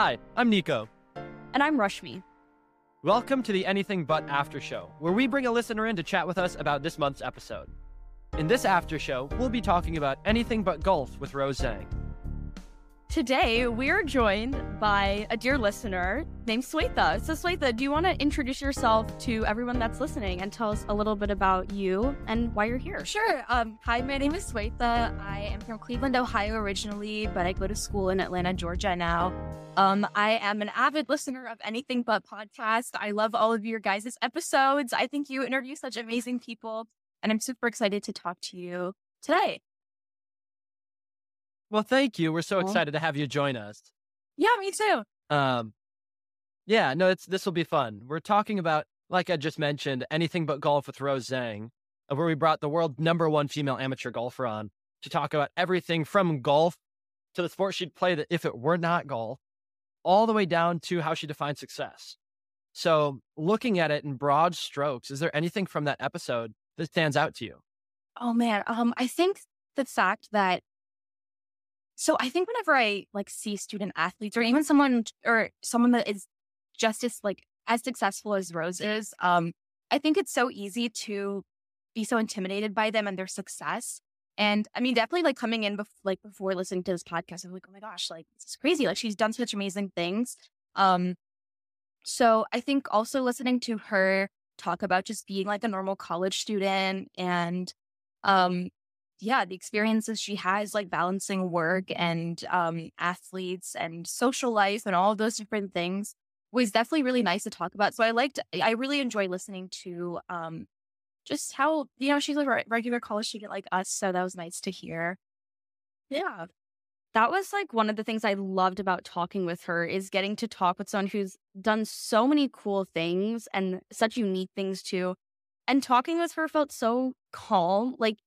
Hi, I'm Nico. And I'm Rushmi. Welcome to the Anything But After Show, where we bring a listener in to chat with us about this month's episode. In this after show, we'll be talking about anything but golf with Rose Zhang. Today, we are joined by a dear listener named Sweta. So, Sweta, do you want to introduce yourself to everyone that's listening and tell us a little bit about you and why you're here? Sure. Um, hi, my name is Sweta. I am from Cleveland, Ohio originally, but I go to school in Atlanta, Georgia now. Um, I am an avid listener of Anything But podcast. I love all of your guys' episodes. I think you interview such amazing people, and I'm super excited to talk to you today. Well, thank you. We're so excited to have you join us. Yeah, me too. Um, yeah, no, it's this will be fun. We're talking about, like I just mentioned, anything but golf with Rose Zhang, uh, where we brought the world number one female amateur golfer on to talk about everything from golf to the sport she'd play that if it were not golf, all the way down to how she defines success. So, looking at it in broad strokes, is there anything from that episode that stands out to you? Oh man, um, I think the fact that so I think whenever I like see student athletes or even someone or someone that is just as like as successful as Rose is, um, I think it's so easy to be so intimidated by them and their success. And I mean, definitely like coming in bef- like before listening to this podcast, I'm like, oh my gosh, like this is crazy. Like she's done such amazing things. Um, so I think also listening to her talk about just being like a normal college student and um yeah, the experiences she has, like balancing work and um, athletes and social life and all those different things, was definitely really nice to talk about. So I liked, I really enjoy listening to um, just how, you know, she's a regular college student like us. So that was nice to hear. Yeah. That was like one of the things I loved about talking with her is getting to talk with someone who's done so many cool things and such unique things too. And talking with her felt so calm. Like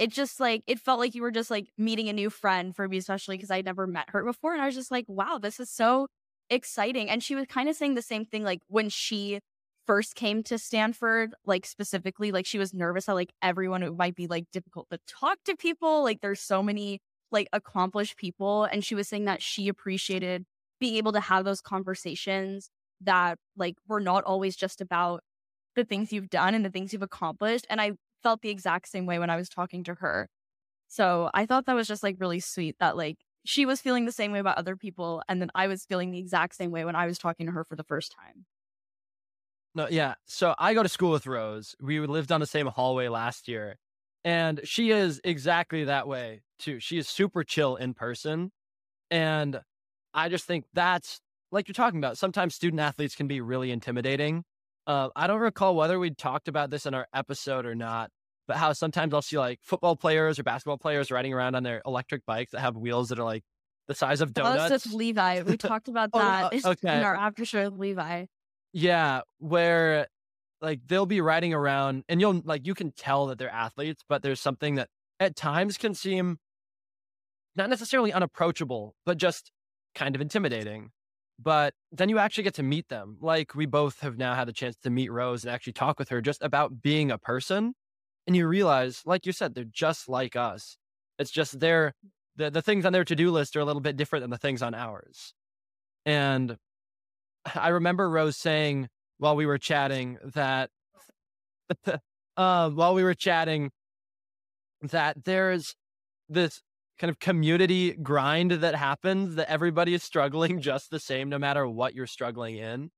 it just like it felt like you were just like meeting a new friend for me, especially because I'd never met her before. And I was just like, wow, this is so exciting. And she was kind of saying the same thing like when she first came to Stanford, like specifically, like she was nervous that like everyone it might be like difficult to talk to people. Like there's so many like accomplished people. And she was saying that she appreciated being able to have those conversations that like were not always just about the things you've done and the things you've accomplished. And I felt the exact same way when I was talking to her. So I thought that was just like really sweet that like she was feeling the same way about other people. And then I was feeling the exact same way when I was talking to her for the first time. No, yeah. So I go to school with Rose. We lived on the same hallway last year. And she is exactly that way too. She is super chill in person. And I just think that's like you're talking about. Sometimes student athletes can be really intimidating. Uh, I don't recall whether we talked about this in our episode or not, but how sometimes I'll see like football players or basketball players riding around on their electric bikes that have wheels that are like the size of donuts. That's with Levi. We talked about that oh, okay. in our after show with Levi. Yeah, where like they'll be riding around and you'll like you can tell that they're athletes, but there's something that at times can seem not necessarily unapproachable, but just kind of intimidating but then you actually get to meet them. Like we both have now had the chance to meet Rose and actually talk with her just about being a person. And you realize, like you said, they're just like us. It's just their the, the things on their to-do list are a little bit different than the things on ours. And I remember Rose saying while we were chatting that uh, while we were chatting that there's this kind of community grind that happens that everybody is struggling just the same no matter what you're struggling in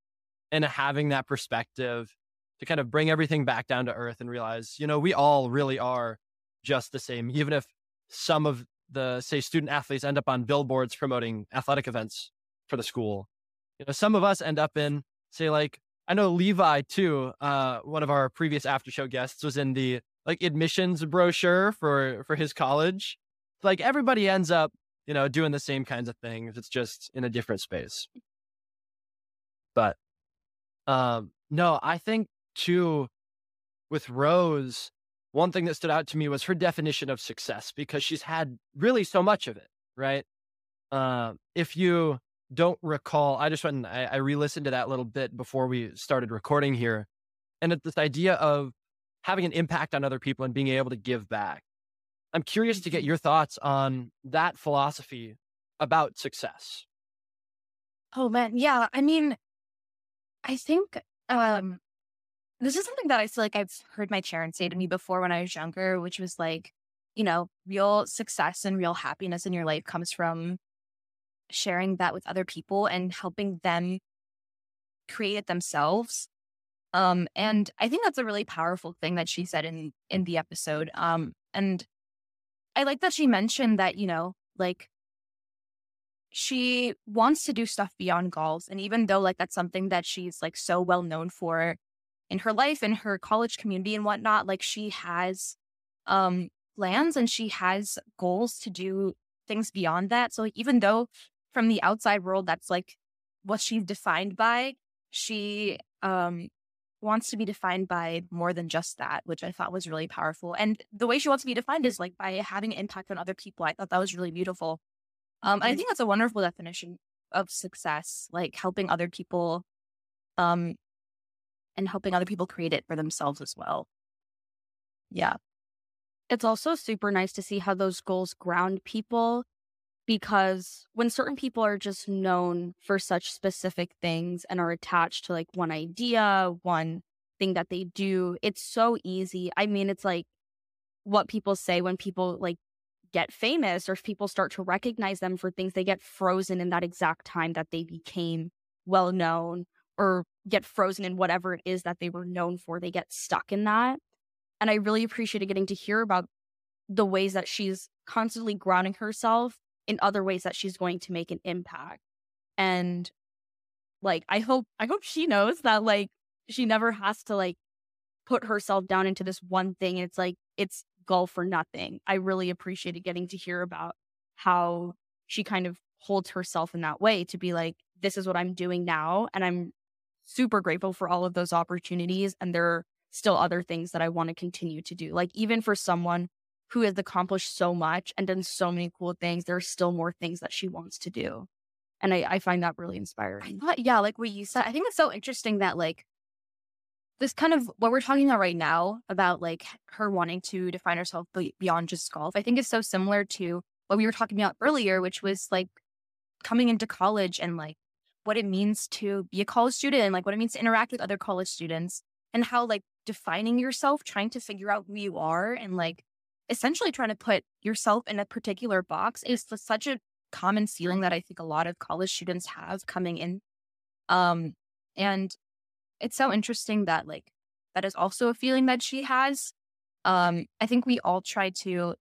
and having that perspective to kind of bring everything back down to earth and realize you know we all really are just the same even if some of the say student athletes end up on billboards promoting athletic events for the school. You know some of us end up in say like i know levi too uh, one of our previous after show guests was in the like admissions brochure for for his college like everybody ends up, you know, doing the same kinds of things. It's just in a different space. But um no, I think too with Rose, one thing that stood out to me was her definition of success because she's had really so much of it, right? Uh, if you don't recall, I just went and I, I re-listened to that little bit before we started recording here, and it's this idea of having an impact on other people and being able to give back. I'm curious to get mm-hmm. your thoughts on that philosophy about success. Oh man, yeah. I mean, I think um this is something that I feel like I've heard my parents say to me before when I was younger, which was like, you know, real success and real happiness in your life comes from sharing that with other people and helping them create it themselves. Um, and I think that's a really powerful thing that she said in in the episode. Um, and I like that she mentioned that, you know, like she wants to do stuff beyond golf. And even though like that's something that she's like so well known for in her life, in her college community and whatnot, like she has um plans and she has goals to do things beyond that. So like, even though from the outside world that's like what she's defined by, she um wants to be defined by more than just that, which I thought was really powerful. And the way she wants to be defined is like by having an impact on other people. I thought that was really beautiful. Um, I think that's a wonderful definition of success, like helping other people, um, and helping other people create it for themselves as well. Yeah. It's also super nice to see how those goals ground people because when certain people are just known for such specific things and are attached to like one idea, one thing that they do, it's so easy. I mean, it's like what people say when people like get famous or if people start to recognize them for things, they get frozen in that exact time that they became well known or get frozen in whatever it is that they were known for. They get stuck in that. And I really appreciated getting to hear about the ways that she's constantly grounding herself in other ways that she's going to make an impact. And like I hope I hope she knows that like she never has to like put herself down into this one thing. It's like it's golf or nothing. I really appreciated getting to hear about how she kind of holds herself in that way to be like, this is what I'm doing now. And I'm super grateful for all of those opportunities. And there are still other things that I want to continue to do. Like, even for someone who has accomplished so much and done so many cool things, there are still more things that she wants to do. And I, I find that really inspiring. Thought, yeah, like what you said, I think it's so interesting that like this kind of what we're talking about right now about like her wanting to define herself beyond just golf, I think is so similar to what we were talking about earlier, which was like coming into college and like what it means to be a college student and like what it means to interact with other college students and how like defining yourself, trying to figure out who you are and like essentially trying to put yourself in a particular box is such a common feeling that I think a lot of college students have coming in. Um, and it's so interesting that like that is also a feeling that she has. Um, I think we all try to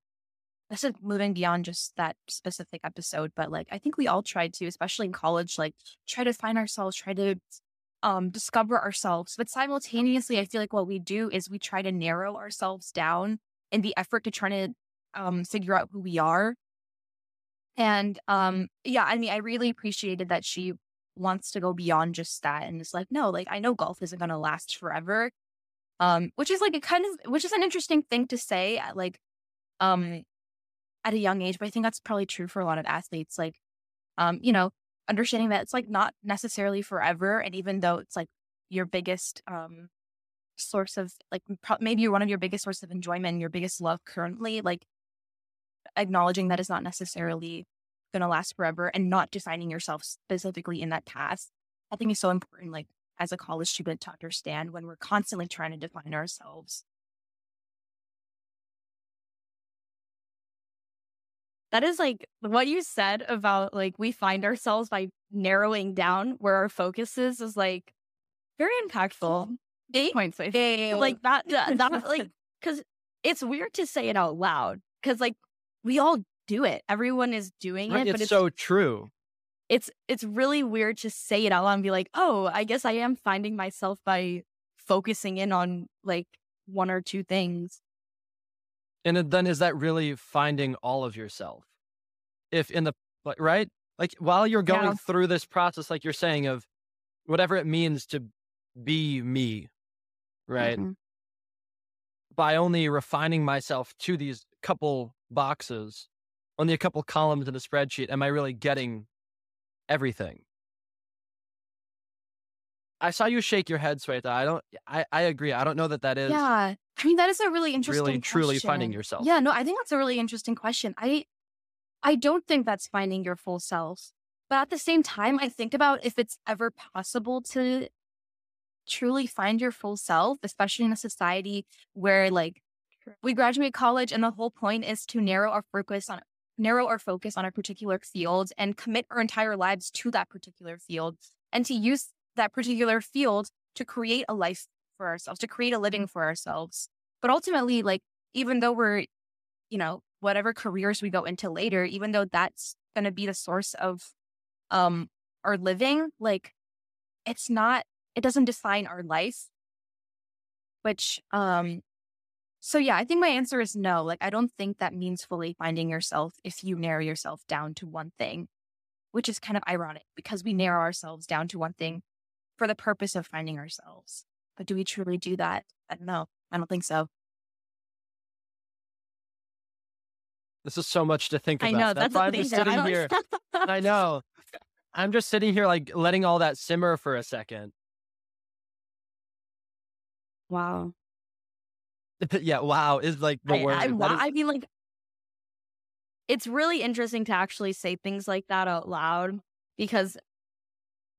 this is moving beyond just that specific episode, but like I think we all try to, especially in college, like try to find ourselves, try to um discover ourselves. But simultaneously, I feel like what we do is we try to narrow ourselves down in the effort to try to um figure out who we are. And um yeah, I mean I really appreciated that she wants to go beyond just that and it's like, no, like I know golf isn't gonna last forever. Um, which is like a kind of which is an interesting thing to say at like um at a young age, but I think that's probably true for a lot of athletes. Like, um, you know, understanding that it's like not necessarily forever. And even though it's like your biggest um source of like pro- maybe you're one of your biggest source of enjoyment, your biggest love currently, like acknowledging that is not necessarily going to last forever and not defining yourself specifically in that path. I think is so important, like as a college student to understand when we're constantly trying to define ourselves. That is like what you said about like we find ourselves by narrowing down where our focus is is like very impactful. Eight points, I think. Like that, that, that like because it's weird to say it out loud because like we all do it. Everyone is doing right, it, it's but it's so true. It's it's really weird to say it out loud and be like, oh, I guess I am finding myself by focusing in on like one or two things. And then is that really finding all of yourself? If in the right, like while you're going Yeah. through this process, like you're saying, of whatever it means to be me, right? Mhm. By only refining myself to these couple boxes, only a couple columns in a spreadsheet, am I really getting everything? I saw you shake your head, Sweta. I don't. I I agree. I don't know that that is Yeah. I mean, that is a really interesting really truly finding question. yourself. Yeah, no, I think that's a really interesting question. I I don't think that's finding your full self. But at the same time, I think about if it's ever possible to truly find your full self, especially in a society where like we graduate college and the whole point is to narrow our focus on narrow our focus on a particular field and commit our entire lives to that particular field and to use that particular field to create a life for ourselves, to create a living for ourselves. But ultimately, like, even though we're, you know, whatever careers we go into later, even though that's going to be the source of um our living, like, it's not, it doesn't define our life. Which, um, so yeah, I think my answer is no. Like, I don't think that means fully finding yourself if you narrow yourself down to one thing, which is kind of ironic because we narrow ourselves down to one thing for the purpose of finding ourselves. But do we truly do that? I don't know. I don't think so. This is so much to think about. I know that's, why the I'm just sitting here. I know. I'm just sitting here like letting all that simmer for a second. Wow. yeah, wow is like the I, word. I, That wa- is- I mean, like, it's really interesting to actually say things like that out loud because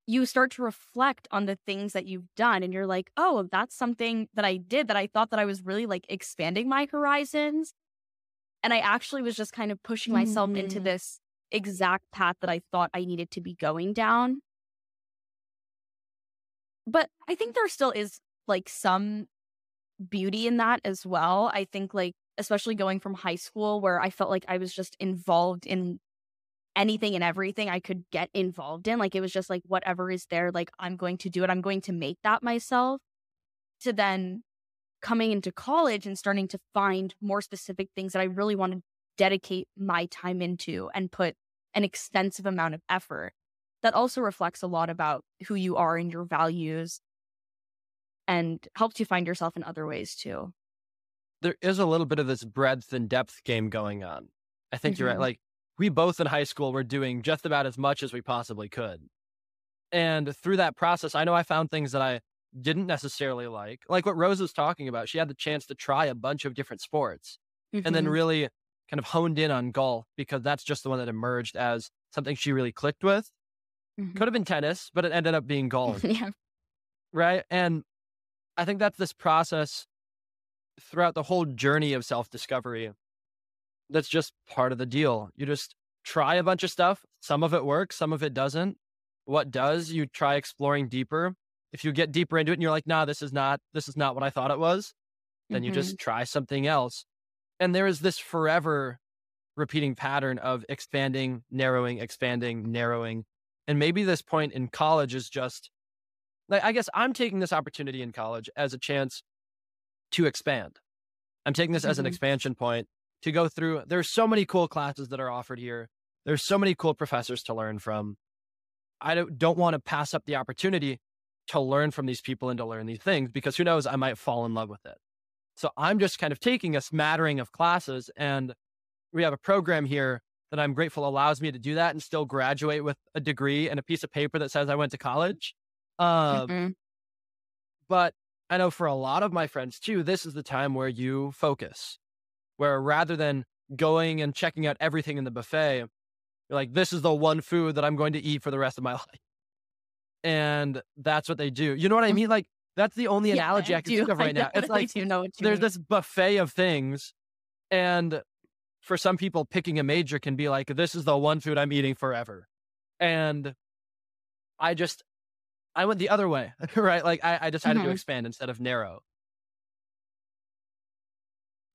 you start to reflect on the things that you've done and you're like, oh, that's something that I did that I thought that I was really like expanding my horizons. And I actually was just kind of pushing myself into Mhm. this exact path that I thought I needed to be going down. But I think there still is like some beauty in that as well. I think like especially going from high school where I felt like I was just involved in anything and everything I could get involved in. Like it was just like whatever is there, like I'm going to do it. I'm going to make that myself. To then coming into college and starting to find more specific things that I really want to dedicate my time into and put an extensive amount of effort. That also reflects a lot about who you are and your values and helps you find yourself in other ways too. there is a little bit of this breadth and depth game going on. I think you're right. Mhm. Like we both in high school were doing just about as much as we possibly could. And through that process, I know I found things that I didn't necessarily like. Like what Rose was talking about. She had the chance to try a bunch of different sports and then Mhm. really kind of honed in on golf because that's just the one that emerged as something she really clicked with. Mhm. Could have been tennis, but it ended up being golf. yeah. right? And I think that's this process throughout the whole journey of self discovery. That's just part of the deal. You just try a bunch of stuff. Some of it works, some of it doesn't. What does, you try exploring deeper. If you get deeper into it and you're like, nah, this is not, this is not what I thought it was, then you Mhm. just try something else. And there is this forever repeating pattern of expanding, narrowing, expanding, narrowing. And maybe this point in college is just like, I guess I'm taking this opportunity in college as a chance to expand. I'm taking this as an Mhm. expansion point to go through. There's so many cool classes that are offered here. There's so many cool professors to learn from. I don't, don't want to pass up the opportunity to learn from these people and to learn these things because who knows, I might fall in love with it. So I'm just kind of taking a smattering of classes and we have a program here that I'm grateful allows me to do that and still graduate with a degree and a piece of paper that says I went to college. Um, Mhm. but I know for a lot of my friends too, this is the time where you focus, where rather than going and checking out everything in the buffet, you're like, this is the one food that I'm going to eat for the rest of my life. And that's what they do. You know what I Mhm. mean? Like, that's the only Yeah, analogy I, can do. think of I right now. It's like, do know what you there's mean. this buffet of things. And for some people, picking a major can be like, this is the one food I'm eating forever. And I just, I went the other way, right? Like I, I decided to Mhm. expand instead of narrow.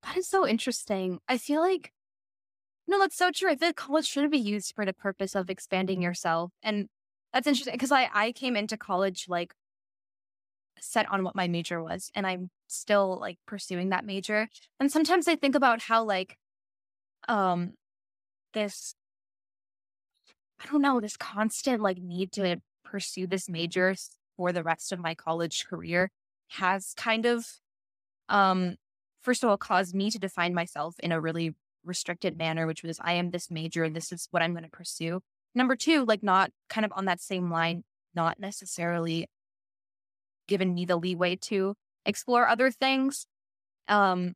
That is so interesting. I feel like, no, that's so true. I feel like college should be used for the purpose of expanding yourself. And that's interesting because I, I came into college like set on what my major was, and I'm still like pursuing that major. And sometimes I think about how, like, um, this, I don't know, this constant like need to pursue this major for the rest of my college career has kind of, um, first of all, caused me to define myself in a really restricted manner, which was I am this major and this is what I'm going to pursue. Number two, like not kind of on that same line, not necessarily given me the leeway to explore other things. Um,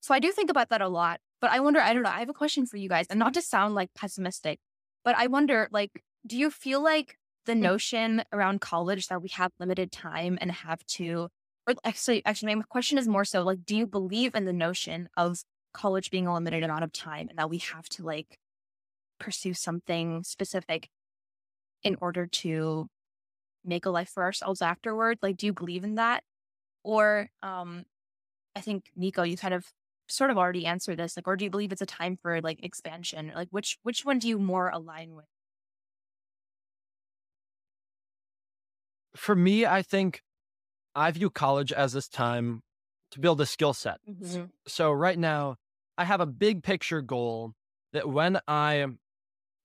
so I do think about that a lot. But I wonder, I don't know, I have a question for you guys, and not to sound like pessimistic, but I wonder, like, do you feel like the notion around college that we have limited time and have to or actually actually my question is more so like do you believe in the notion of college being a limited amount of time and that we have to like pursue something specific in order to make a life for ourselves afterward? Like do you believe in that? Or um i think nico you kind of sort of already answered this like or do you believe it's a time for like expansion? Like which which one do you more align with for me, I think I view college as this time to build a skill set. Mm-hmm. So right now, I have a big picture goal that when I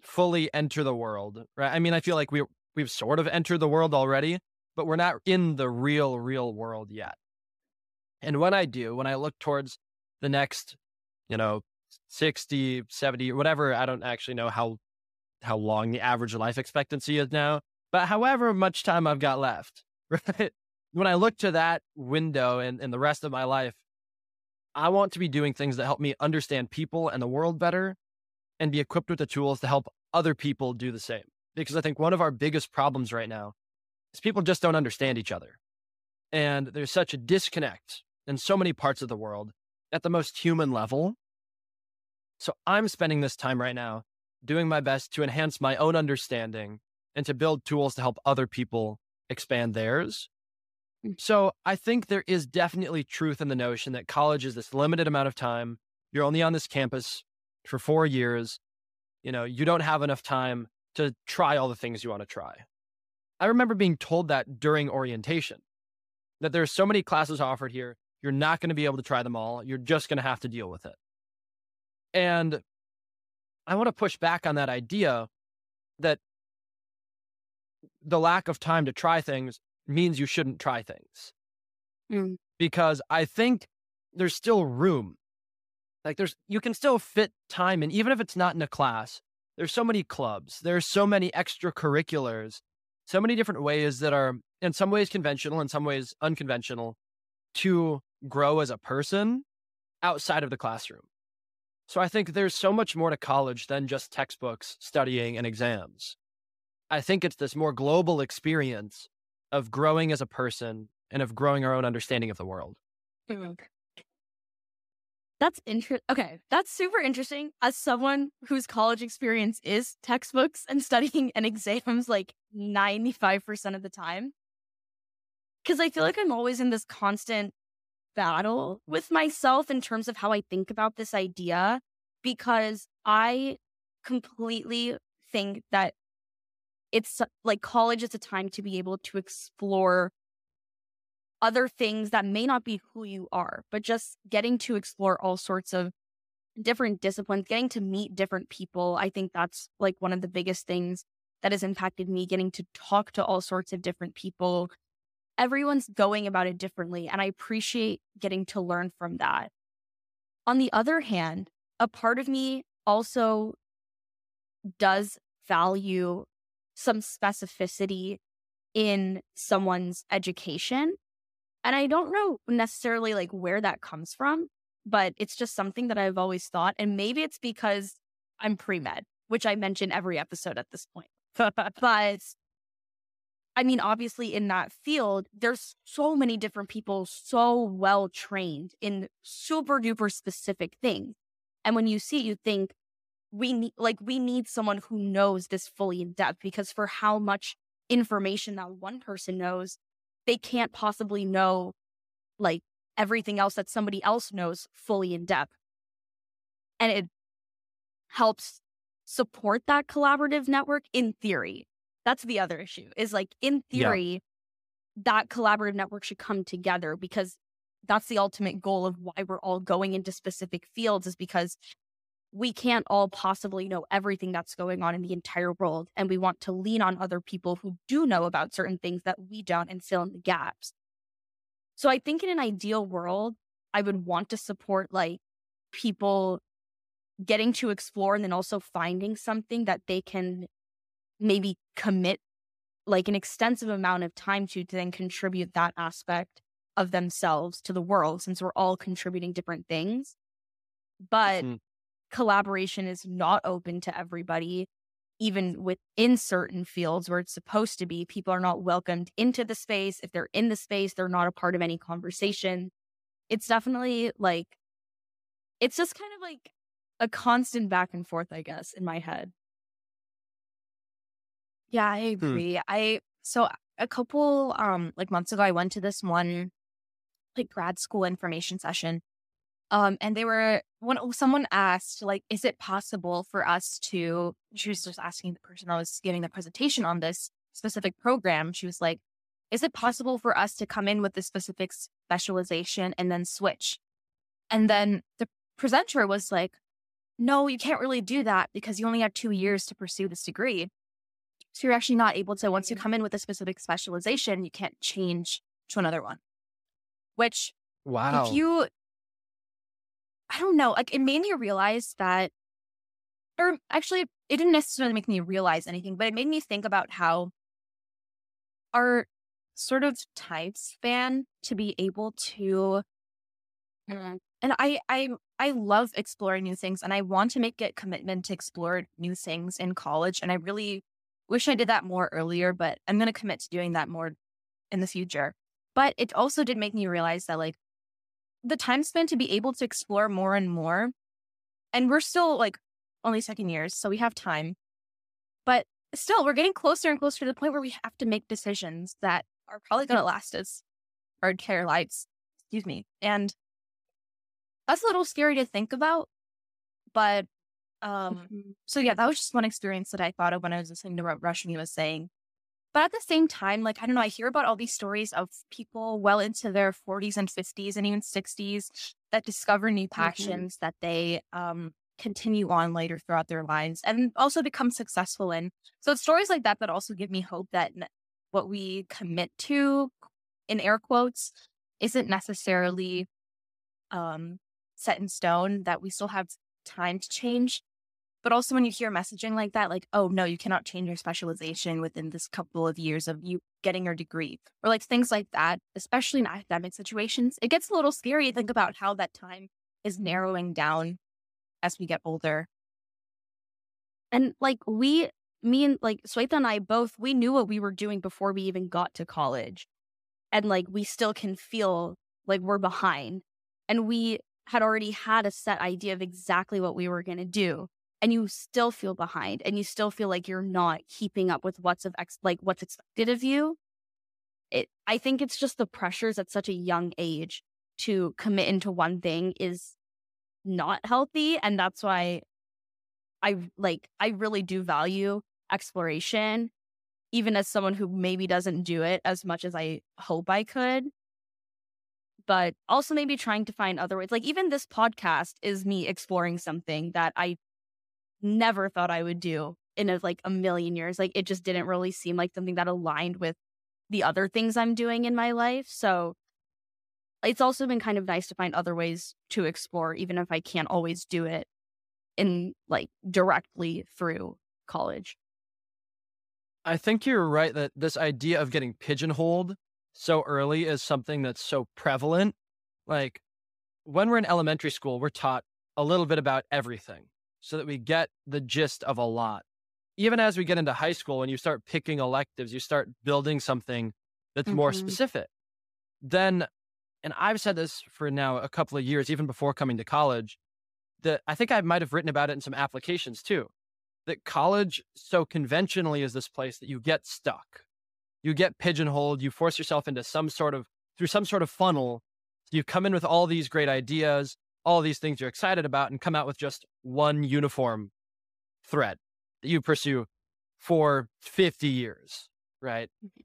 fully enter the world, right? I mean, I feel like we we've sort of entered the world already, but we're not in the real real world yet. And when I do, when I look towards the next, you know, 60, 70, whatever, I don't actually know how how long the average life expectancy is now, but however much time I've got left, right? When I look to that window and, and the rest of my life, I want to be doing things that help me understand people and the world better and be equipped with the tools to help other people do the same. Because I think one of our biggest problems right now is people just don't understand each other. And there's such a disconnect in so many parts of the world at the most human level. So I'm spending this time right now doing my best to enhance my own understanding and to build tools to help other people expand theirs. Mm. So I think there is definitely truth in the notion that college is this limited amount of time. You're only on this campus for four years. You know, you don't have enough time to try all the things you want to try. I remember being told that during orientation that there's so many classes offered here, you're not going to be able to try them all. You're just going to have to deal with it. And I want to push back on that idea that the lack of time to try things means you shouldn't try things. Mm. Because I think there's still room. Like there's you can still fit time in even if it's not in a class. There's so many clubs, there's so many extracurriculars, so many different ways that are in some ways conventional, in some ways unconventional to grow as a person outside of the classroom. So I think there's so much more to college than just textbooks, studying, and exams. I think it's this more global experience of growing as a person and of growing our own understanding of the world. Mm-hmm. That's interesting. Okay, that's super interesting. As someone whose college experience is textbooks and studying and exams like 95% of the time. Because I feel like I'm always in this constant battle with myself in terms of how I think about this idea, because I completely think that it's like college is a time to be able to explore other things that may not be who you are, but just getting to explore all sorts of different disciplines, getting to meet different people. I think that's like one of the biggest things that has impacted me getting to talk to all sorts of different people. Everyone's going about it differently, and I appreciate getting to learn from that. On the other hand, a part of me also does value some specificity in someone's education. And I don't know necessarily like where that comes from, but it's just something that I've always thought. And maybe it's because I'm pre med, which I mention every episode at this point. but I mean, obviously, in that field, there's so many different people so well trained in super duper specific things. And when you see it, you think, we need like we need someone who knows this fully in depth because for how much information that one person knows they can't possibly know like everything else that somebody else knows fully in depth and it helps support that collaborative network in theory that's the other issue is like in theory yeah. that collaborative network should come together because that's the ultimate goal of why we're all going into specific fields is because we can't all possibly know everything that's going on in the entire world. And we want to lean on other people who do know about certain things that we don't and fill in the gaps. So I think in an ideal world, I would want to support like people getting to explore and then also finding something that they can maybe commit like an extensive amount of time to to then contribute that aspect of themselves to the world since we're all contributing different things. But mm-hmm collaboration is not open to everybody. even within certain fields where it's supposed to be, people are not welcomed into the space. If they're in the space, they're not a part of any conversation. It's definitely like, it's just kind of like a constant back and forth, I guess, in my head. Yeah, I agree. Hmm. I, so a couple, um, like months ago, I went to this one like grad school information session um, and they were when someone asked, like, is it possible for us to? She was just asking the person that was giving the presentation on this specific program. She was like, is it possible for us to come in with this specific specialization and then switch? And then the presenter was like, no, you can't really do that because you only have two years to pursue this degree. So you're actually not able to, once you come in with a specific specialization, you can't change to another one. Which, wow. If you I don't know, like it made me realize that, or actually, it didn't necessarily make me realize anything, but it made me think about how our sort of time span to be able to, mm, and I, I, I love exploring new things, and I want to make it commitment to explore new things in college, and I really wish I did that more earlier, but I'm going to commit to doing that more in the future. But it also did make me realize that like the time spent to be able to explore more and more. And we're still like only second years, so we have time. But still, we're getting closer and closer to the point where we have to make decisions that are probably going to last us our entire lives. Excuse me. And that's a little scary to think about. But um, mm-hmm. so yeah, that was just one experience that I thought of when I was listening to what Rushmi was saying. But at the same time, like, I don't know, I hear about all these stories of people well into their 40s and 50s and even 60s that discover new mm-hmm. passions mm-hmm. that they um, continue on later throughout their lives and also become successful in. So it's stories like that that also give me hope that what we commit to, in air quotes, isn't necessarily um, set in stone, that we still have time to change but also when you hear messaging like that, like, oh no, you cannot change your specialization within this couple of years of you getting your degree, or like things like that, especially in academic situations, it gets a little scary to think about how that time is narrowing down as we get older. And like we, me and like Sweta and I both, we knew what we were doing before we even got to college. And like we still can feel like we're behind. And we had already had a set idea of exactly what we were going to do and you still feel behind and you still feel like you're not keeping up with what's of ex- like what's expected of you it i think it's just the pressures at such a young age to commit into one thing is not healthy and that's why i like i really do value exploration even as someone who maybe doesn't do it as much as i hope i could. But also maybe trying to find other ways like even this podcast is me exploring something that i never thought I would do in a, like a million years. Like it just didn't really seem like something that aligned with the other things I'm doing in my life. So it's also been kind of nice to find other ways to explore, even if I can't always do it in like directly through college. I think you're right that this idea of getting pigeonholed so early is something that's so prevalent. Like when we're in elementary school, we're taught a little bit about everything so that we get the gist of a lot. Even as we get into high school, when you start picking electives, you start building something that's mm-hmm. more specific. Then, and I've said this for now a couple of years, even before coming to college, that I think I might have written about it in some applications too. That college so conventionally is this place that you get stuck. You get pigeonholed, you force yourself into some sort of, through some sort of funnel. You come in with all these great ideas, all these things you're excited about and come out with just one uniform thread that you pursue for 50 years, right? Mm-hmm.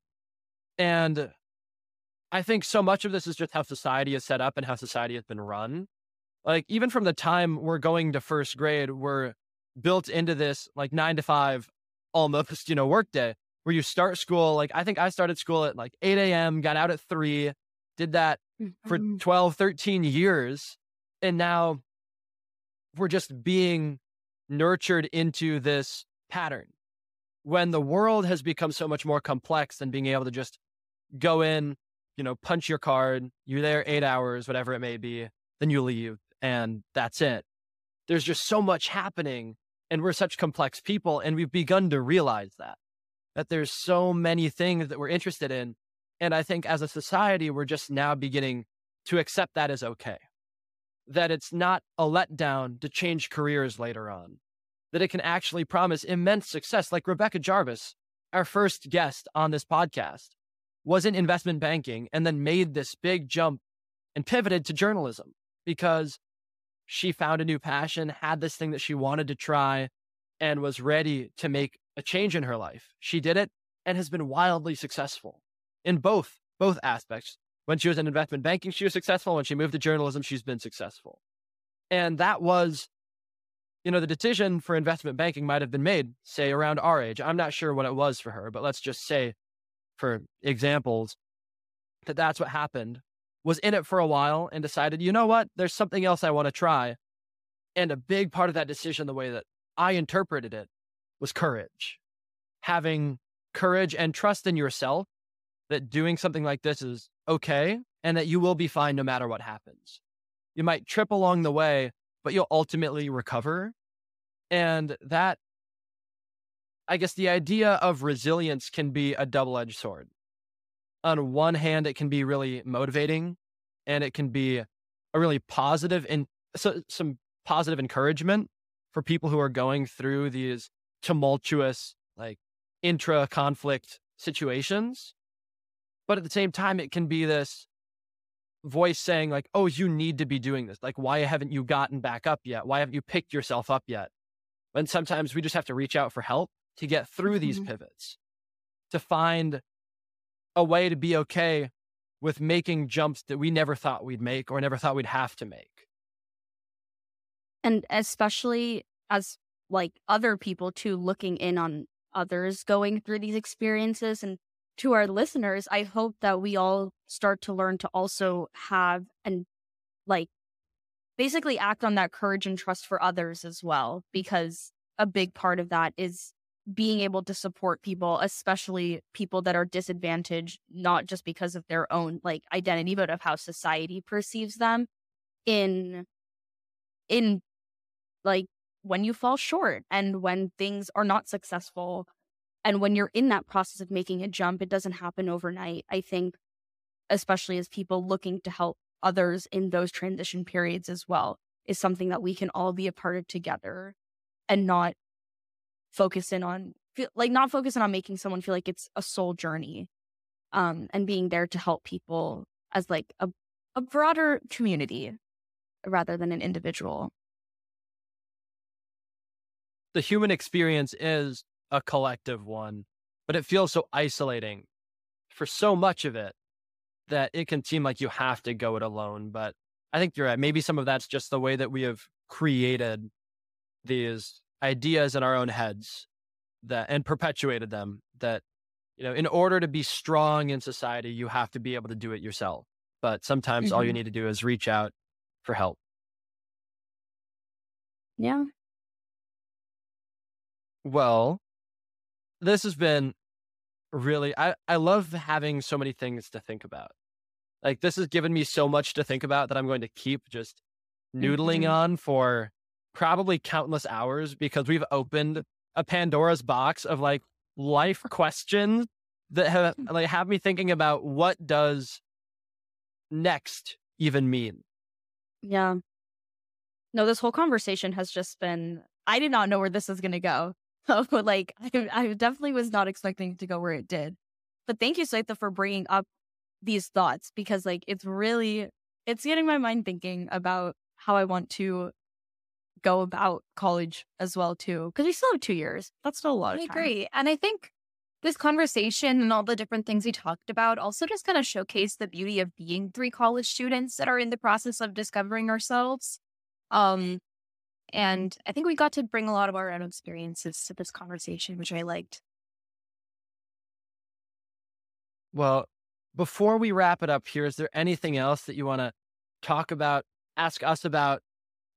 And I think so much of this is just how society is set up and how society has been run. Like, even from the time we're going to first grade, we're built into this like nine to five almost, you know, workday where you start school. Like, I think I started school at like 8 a.m., got out at three, did that for mm-hmm. 12, 13 years. And now we're just being nurtured into this pattern when the world has become so much more complex than being able to just go in, you know, punch your card, you're there eight hours, whatever it may be, then you leave, and that's it. There's just so much happening And we're such complex people. And we've begun to realize that, that there's so many things that we're interested in. And I think as a society, we're just now beginning to accept that as okay. That it's not a letdown to change careers later on, that it can actually promise immense success. Like Rebecca Jarvis, our first guest on this podcast, was in investment banking and then made this big jump and pivoted to journalism because she found a new passion, had this thing that she wanted to try, and was ready to make a change in her life. She did it and has been wildly successful in both both aspects. When she was in investment banking, she was successful. When she moved to journalism, she's been successful. And that was, you know, the decision for investment banking might have been made, say, around our age. I'm not sure what it was for her, but let's just say, for examples, that that's what happened was in it for a while and decided, you know what, there's something else I want to try. And a big part of that decision, the way that I interpreted it, was courage. Having courage and trust in yourself that doing something like this is okay and that you will be fine no matter what happens. You might trip along the way, but you'll ultimately recover. And that, I guess, the idea of resilience can be a double edged sword on one hand, it can be really motivating and it can be a really positive and so, some positive encouragement for people who are going through these tumultuous, like intra conflict situations. But at the same time, it can be this voice saying, like, oh, you need to be doing this. Like, why haven't you gotten back up yet? Why haven't you picked yourself up yet? And sometimes we just have to reach out for help to get through mm-hmm. these pivots, to find a way to be okay with making jumps that we never thought we'd make or never thought we'd have to make. And especially as like other people too looking in on others going through these experiences and to our listeners, I hope that we all start to learn to also have and like basically act on that courage and trust for others as well, because a big part of that is being able to support people, especially people that are disadvantaged, not just because of their own like identity, but of how society perceives them in in like when you fall short and when things are not successful and when you're in that process of making a jump it doesn't happen overnight i think especially as people looking to help others in those transition periods as well is something that we can all be a part of together and not focus in on like not focusing on making someone feel like it's a sole journey um and being there to help people as like a, a broader community rather than an individual. The human experience is a collective one but it feels so isolating for so much of it that it can seem like you have to go it alone but i think you're right maybe some of that's just the way that we have created these ideas in our own heads that and perpetuated them that you know in order to be strong in society you have to be able to do it yourself but sometimes mm-hmm. all you mm-hmm. need to do is reach out for help yeah well this has been really i i love having so many things to think about like this has given me so much to think about that i'm going to keep just noodling mm-hmm. on for probably countless hours because we've opened a Pandora's box of like life questions that have hmm. like have me thinking about what does next even mean. Yeah. No, this whole conversation has just been I did not know where this is going to go. like I, I definitely was not expecting to go where it did. But thank you, Sweta, for bringing up these thoughts because like it's really it's getting my mind thinking about how I want to go about college as well too because we still have two years that's still a lot I of time. agree and i think this conversation and all the different things we talked about also just kind of showcase the beauty of being three college students that are in the process of discovering ourselves um and i think we got to bring a lot of our own experiences to this conversation which i liked well before we wrap it up here is there anything else that you want to talk about ask us about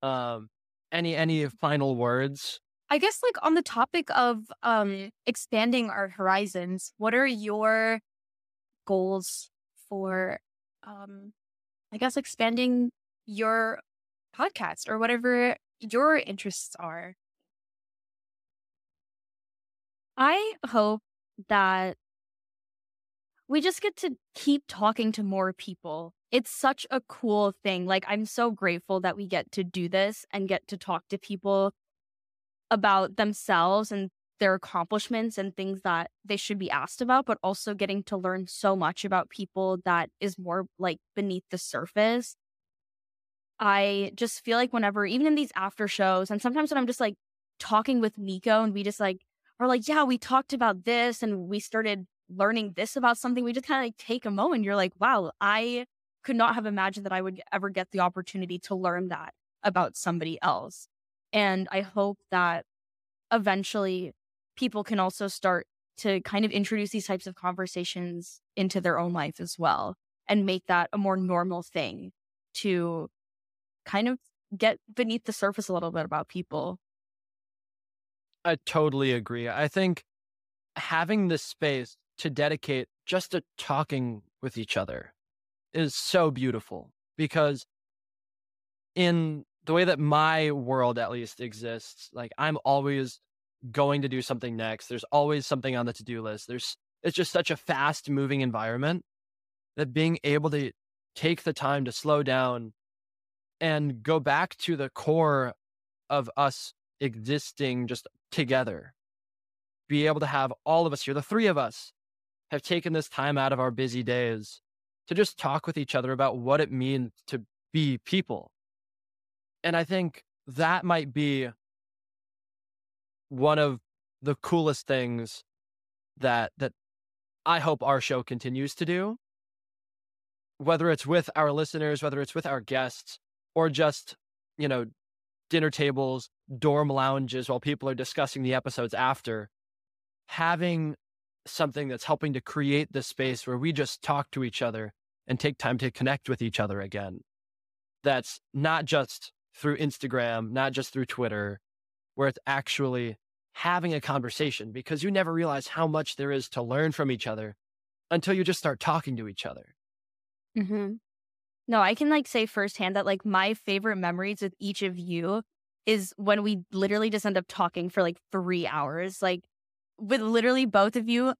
um any any final words? I guess like on the topic of um expanding our horizons, what are your goals for um I guess expanding your podcast or whatever your interests are? I hope that we just get to keep talking to more people. It's such a cool thing. Like, I'm so grateful that we get to do this and get to talk to people about themselves and their accomplishments and things that they should be asked about, but also getting to learn so much about people that is more like beneath the surface. I just feel like whenever, even in these after shows, and sometimes when I'm just like talking with Nico and we just like are like, yeah, we talked about this and we started learning this about something, we just kind of like take a moment. You're like, wow, I could not have imagined that I would ever get the opportunity to learn that about somebody else. And I hope that eventually people can also start to kind of introduce these types of conversations into their own life as well and make that a more normal thing to kind of get beneath the surface a little bit about people. I totally agree. I think having this space to dedicate just to talking with each other is so beautiful because in the way that my world at least exists, like I'm always going to do something next. There's always something on the to-do list. There's it's just such a fast moving environment that being able to take the time to slow down and go back to the core of us existing just together. Be able to have all of us here, the three of us, have taken this time out of our busy days to just talk with each other about what it means to be people. And I think that might be one of the coolest things that that I hope our show continues to do. Whether it's with our listeners, whether it's with our guests, or just, you know, dinner tables, dorm lounges while people are discussing the episodes after, having something that's helping to create this space where we just talk to each other and take time to connect with each other again. That's not just through Instagram, not just through Twitter, where it's actually having a conversation because you never realize how much there is to learn from each other until you just start talking to each other. Mm-hmm. No, I can like say firsthand that like my favorite memories with each of you is when we literally just end up talking for like three hours. Like with literally both of you,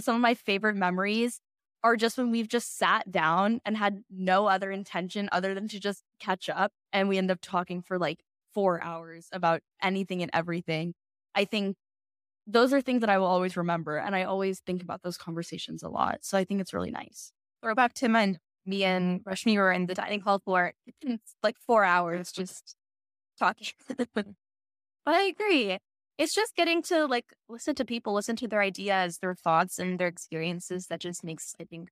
some of my favorite memories are just when we've just sat down and had no other intention other than to just catch up. And we end up talking for like four hours about anything and everything. I think those are things that I will always remember. And I always think about those conversations a lot. So I think it's really nice. About Tim and me and Rushmi were in the dining hall for like four hours just talking. but I agree. It's just getting to like listen to people, listen to their ideas, their thoughts, and their experiences that just makes, I think,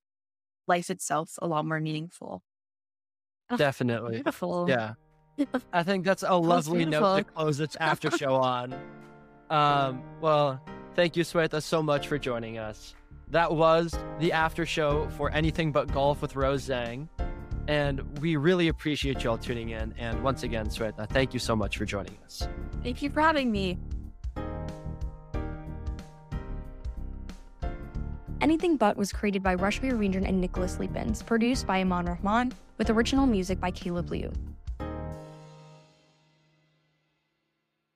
life itself a lot more meaningful. Definitely. Beautiful. Yeah. I think that's a lovely note to close its after show on. Um, well, thank you, Sweta, so much for joining us. That was the after show for Anything But Golf with Rose Zhang. And we really appreciate you all tuning in. And once again, Sweta, thank you so much for joining us. Thank you for having me. Anything But was created by Rushmi Arindran and Nicholas Leepins, produced by Aman Rahman, with original music by Caleb Liu.